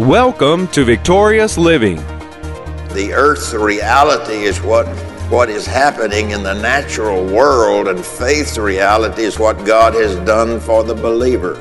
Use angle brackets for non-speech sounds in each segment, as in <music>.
Welcome to Victorious Living. The earth's reality is what what is happening in the natural world, and faith's reality is what God has done for the believer.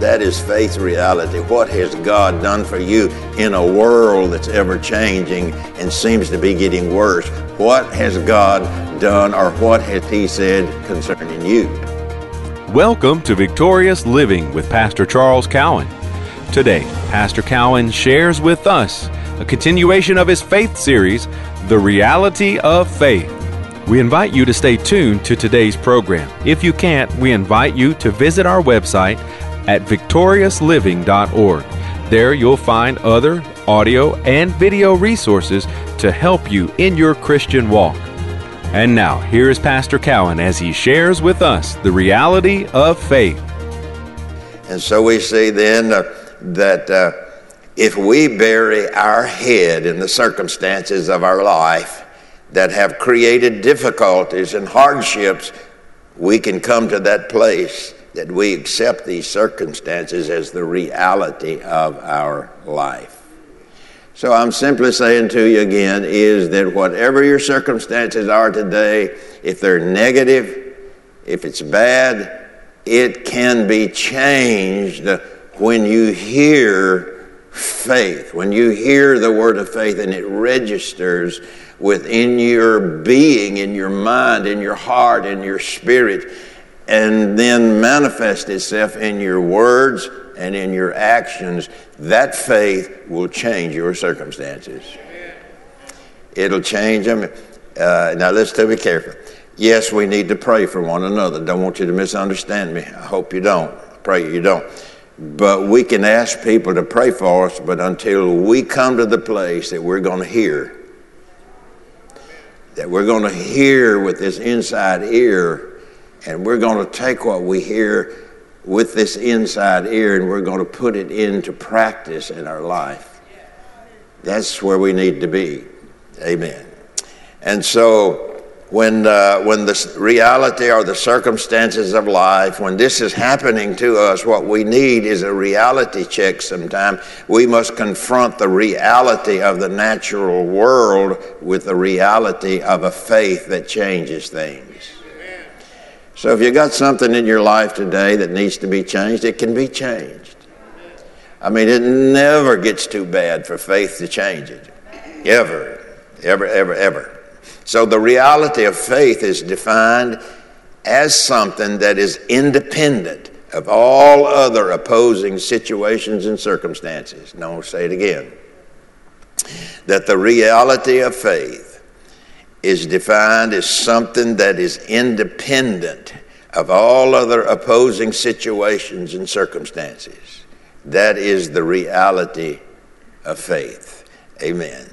That is faith reality. What has God done for you in a world that's ever changing and seems to be getting worse? What has God done or what has He said concerning you? Welcome to Victorious Living with Pastor Charles Cowan. Today, Pastor Cowan shares with us a continuation of his faith series, The Reality of Faith. We invite you to stay tuned to today's program. If you can't, we invite you to visit our website at victoriousliving.org. There you'll find other audio and video resources to help you in your Christian walk. And now, here is Pastor Cowan as he shares with us the reality of faith. And so we see then uh, that uh, if we bury our head in the circumstances of our life that have created difficulties and hardships, we can come to that place that we accept these circumstances as the reality of our life. So I'm simply saying to you again is that whatever your circumstances are today, if they're negative, if it's bad, it can be changed when you hear faith, when you hear the word of faith and it registers within your being, in your mind, in your heart, in your spirit, and then manifest itself in your words and in your actions, that faith will change your circumstances. It'll change them. Uh, now, let's be careful. Yes, we need to pray for one another. Don't want you to misunderstand me. I hope you don't. I pray you don't. But we can ask people to pray for us, but until we come to the place that we're going to hear, that we're going to hear with this inside ear, and we're going to take what we hear with this inside ear and we're going to put it into practice in our life. That's where we need to be. Amen. And so, when, uh, when the reality or the circumstances of life, when this is happening to us, what we need is a reality check sometime. We must confront the reality of the natural world with the reality of a faith that changes things. So if you got something in your life today that needs to be changed, it can be changed. I mean, it never gets too bad for faith to change it. Ever, ever, ever, ever. So the reality of faith is defined as something that is independent of all other opposing situations and circumstances. No, say it again. That the reality of faith is defined as something that is independent of all other opposing situations and circumstances. That is the reality of faith. Amen.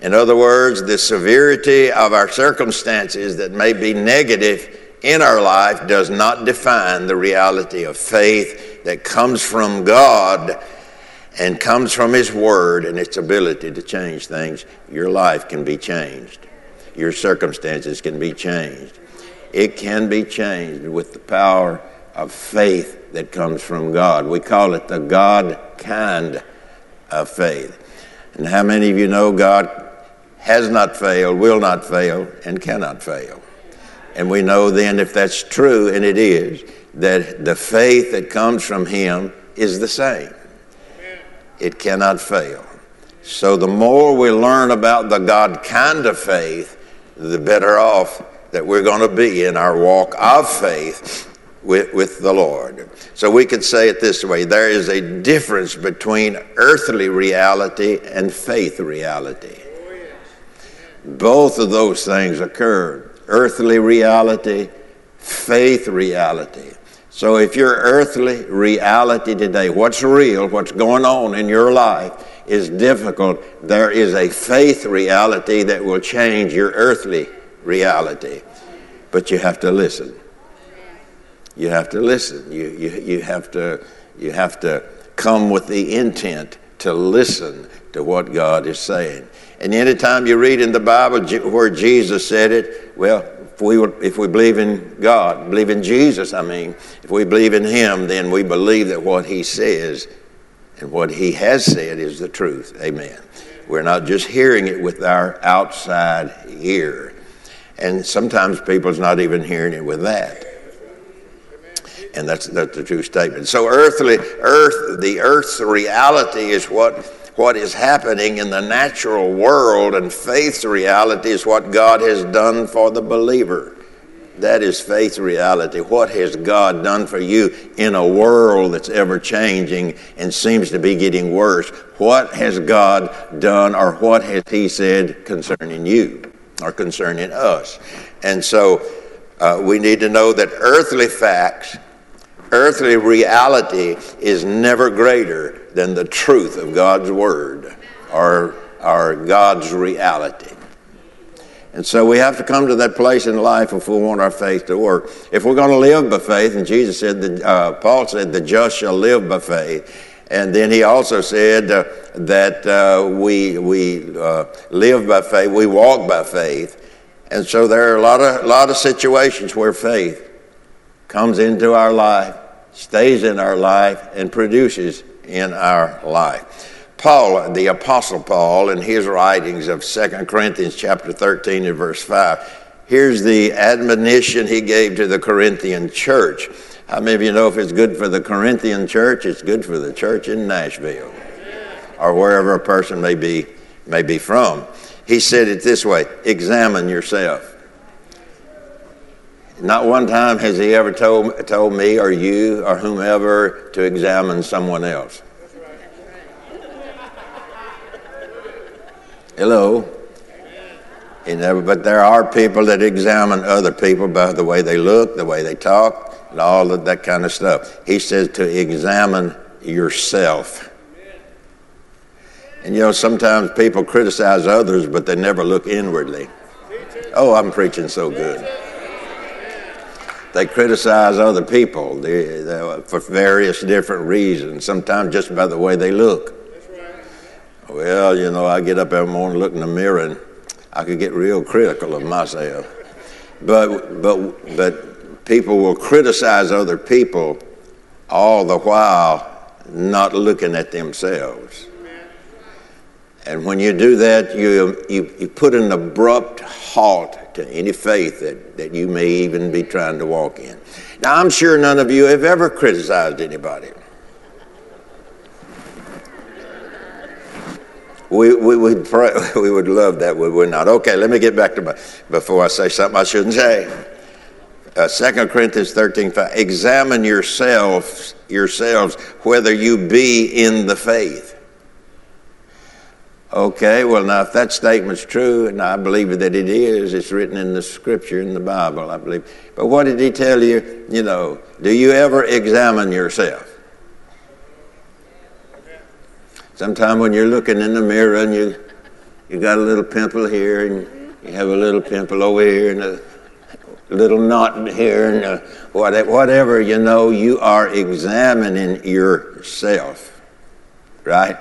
In other words, the severity of our circumstances that may be negative in our life does not define the reality of faith that comes from God and comes from His Word and its ability to change things. Your life can be changed, your circumstances can be changed. It can be changed with the power of faith that comes from God. We call it the God kind of faith. And how many of you know God has not failed, will not fail, and cannot fail. And we know then, if that's true, and it is, that the faith that comes from Him is the same. It cannot fail. So the more we learn about the God kind of faith, the better off that we're going to be in our walk of faith with, with the Lord. So we could say it this way there is a difference between earthly reality and faith reality. Both of those things occur earthly reality, faith reality. So if your earthly reality today, what's real, what's going on in your life, is difficult, there is a faith reality that will change your earthly reality. But you have to listen. You have to listen. You, you, you, have to, you have to come with the intent to listen to what God is saying. And anytime you read in the Bible where Jesus said it, well, if we, if we believe in God, believe in Jesus, I mean, if we believe in Him, then we believe that what He says And what he has said is the truth. Amen. We're not just hearing it with our outside ear. And sometimes people's not even hearing it with that. And that's, that's the true statement. So earthly, earth, the earth's reality is what, what is happening in the natural world, and faith's reality is what God has done for the believer. That is faith reality. What has God done for you in a world that's ever changing and seems to be getting worse? What has God done or what has He said concerning you or concerning us? And so uh, we need to know that earthly facts, earthly reality is never greater than the truth of God's Word or, or God's reality. And so we have to come to that place in life if we want our faith to work. If we're going to live by faith, and Jesus said, that, uh, Paul said, the just shall live by faith. And then he also said uh, that uh, we, we uh, live by faith, we walk by faith. And so there are a lot of, lot of situations where faith comes into our life, stays in our life, and produces in our life. Paul, the Apostle Paul, in his writings of 2 Corinthians chapter 13 and verse 5, here's the admonition he gave to the Corinthian church. How many of you know if it's good for the Corinthian church, it's good for the church in Nashville or wherever a person may be, may be from? He said it this way examine yourself. Not one time has he ever told, told me or you or whomever to examine someone else. Hello. You know, but there are people that examine other people by the way they look, the way they talk, and all of that kind of stuff. He says to examine yourself. And you know, sometimes people criticize others, but they never look inwardly. Oh, I'm preaching so good. They criticize other people they, they, for various different reasons, sometimes just by the way they look. Well, you know, I get up every morning, look in the mirror, and I could get real critical of myself. But, but, but people will criticize other people all the while not looking at themselves. And when you do that, you, you, you put an abrupt halt to any faith that, that you may even be trying to walk in. Now, I'm sure none of you have ever criticized anybody. We, we, would pray, <laughs> we would love that, would we not? Okay, let me get back to my, before I say something I shouldn't say. Uh, 2 Corinthians 13, 5, examine yourselves, yourselves whether you be in the faith. Okay, well, now, if that statement's true, and I believe that it is, it's written in the scripture, in the Bible, I believe. But what did he tell you? You know, do you ever examine yourself? Sometime when you're looking in the mirror and you you got a little pimple here and you have a little pimple over here and a little knot here and uh, a, whatever you know, you are examining yourself, right?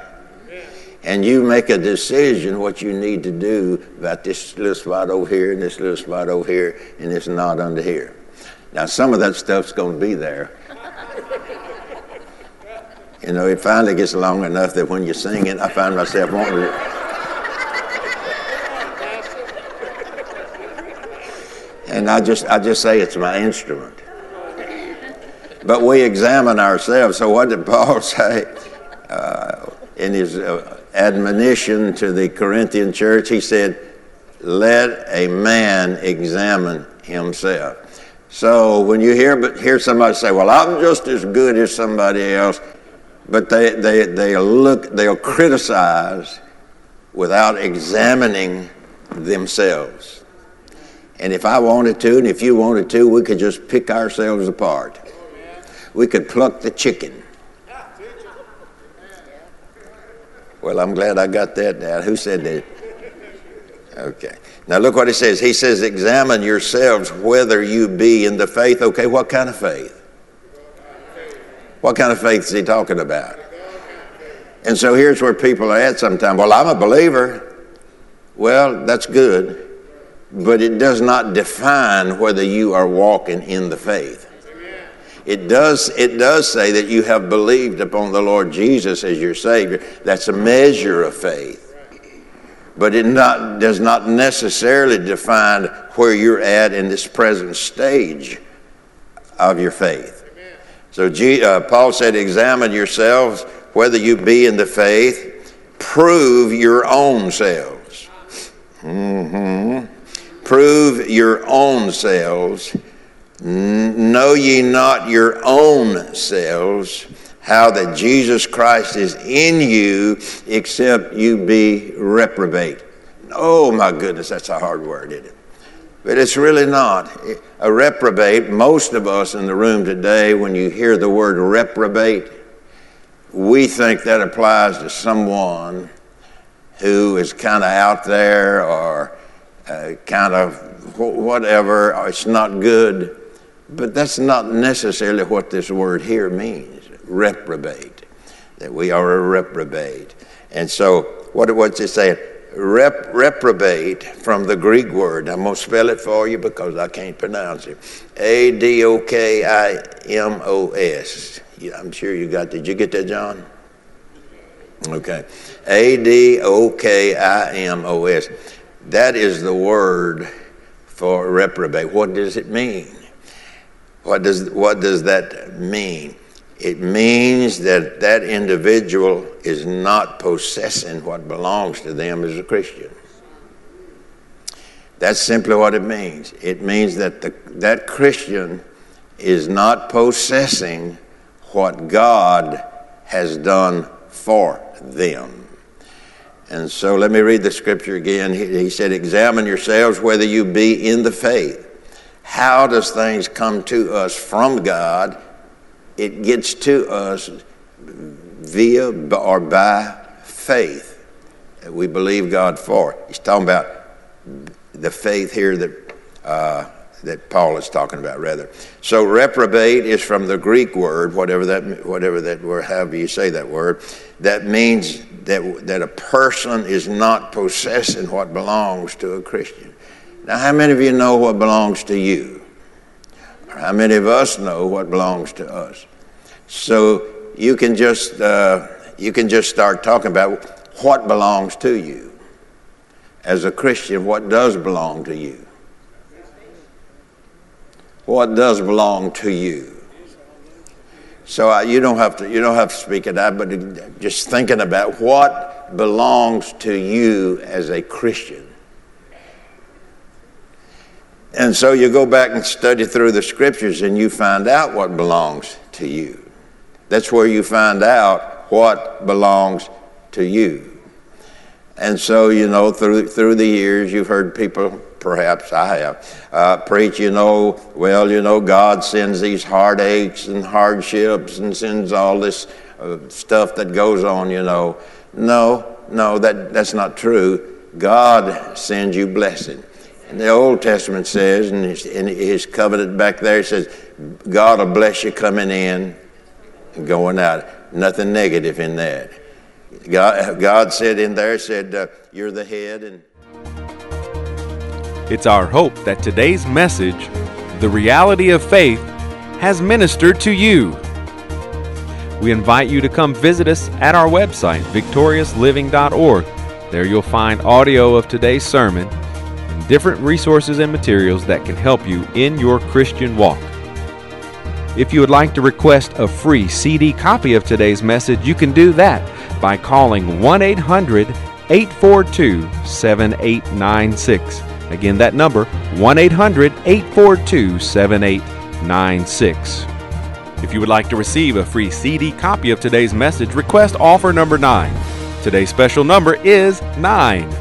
And you make a decision what you need to do about this little spot over here and this little spot over here and this knot under here. Now, some of that stuff's going to be there. You know, it finally gets long enough that when you sing it, I find myself wanting to. And I just, I just say it's my instrument. But we examine ourselves. So, what did Paul <laughs> say uh, in his uh, admonition to the Corinthian church? He said, Let a man examine himself. So, when you hear, but hear somebody say, Well, I'm just as good as somebody else, but they, they, they'll look, they'll criticize without examining themselves. And if I wanted to, and if you wanted to, we could just pick ourselves apart. We could pluck the chicken. Well, I'm glad I got that down. Who said that? Okay. Now look what he says. He says, Examine yourselves whether you be in the faith. Okay, what kind of faith? What kind of faith is he talking about? And so here's where people are at sometimes. Well, I'm a believer. Well, that's good, but it does not define whether you are walking in the faith. It does, it does say that you have believed upon the Lord Jesus as your Savior. That's a measure of faith. But it not, does not necessarily define where you're at in this present stage of your faith. So G, uh, Paul said, Examine yourselves whether you be in the faith, prove your own selves. Mm-hmm. Prove your own selves. Know ye not your own selves how that Jesus Christ is in you, except you be reprobate. Oh my goodness, that's a hard word, isn't it? But it's really not. A reprobate, most of us in the room today, when you hear the word reprobate, we think that applies to someone who is kind of out there or uh, kind of whatever, it's not good. But that's not necessarily what this word here means reprobate, that we are a reprobate. And so, what, what's it saying? Rep, reprobate from the Greek word. I'm going to spell it for you because I can't pronounce it. A D O K I M O S. I'm sure you got. Did you get that, John? Okay. A D O K I M O S. That is the word for reprobate. What does it mean? What does, what does that mean? It means that that individual is not possessing what belongs to them as a Christian. That's simply what it means. It means that the, that Christian is not possessing what God has done for them. And so let me read the scripture again. He, he said, Examine yourselves whether you be in the faith. How does things come to us from God? it gets to us via or by faith. That we believe God for. He's talking about the faith here that uh, that Paul is talking about, rather. So reprobate is from the Greek word, whatever that whatever that word, however you say that word. That means that that a person is not possessing what belongs to a Christian. Now, how many of you know what belongs to you? How many of us know what belongs to us? So you can just uh, you can just start talking about what belongs to you. As a Christian, what does belong to you? What does belong to you? So uh, you don't have to you don't have to speak it out, but just thinking about what belongs to you as a Christian. And so you go back and study through the scriptures and you find out what belongs to you. That's where you find out what belongs to you. And so, you know, through, through the years, you've heard people, perhaps I have, uh, preach, you know, well, you know, God sends these heartaches and hardships and sends all this uh, stuff that goes on, you know. No, no, that, that's not true. God sends you blessing. And the Old Testament says, and his, in his covenant back there, it says, God will bless you coming in and going out. Nothing negative in that. God, God said in there, said, uh, You're the head. and It's our hope that today's message, The Reality of Faith, has ministered to you. We invite you to come visit us at our website, victoriousliving.org. There you'll find audio of today's sermon different resources and materials that can help you in your Christian walk. If you would like to request a free CD copy of today's message, you can do that by calling 1 800 842 7896. Again, that number 1 800 842 7896. If you would like to receive a free CD copy of today's message, request offer number 9. Today's special number is 9.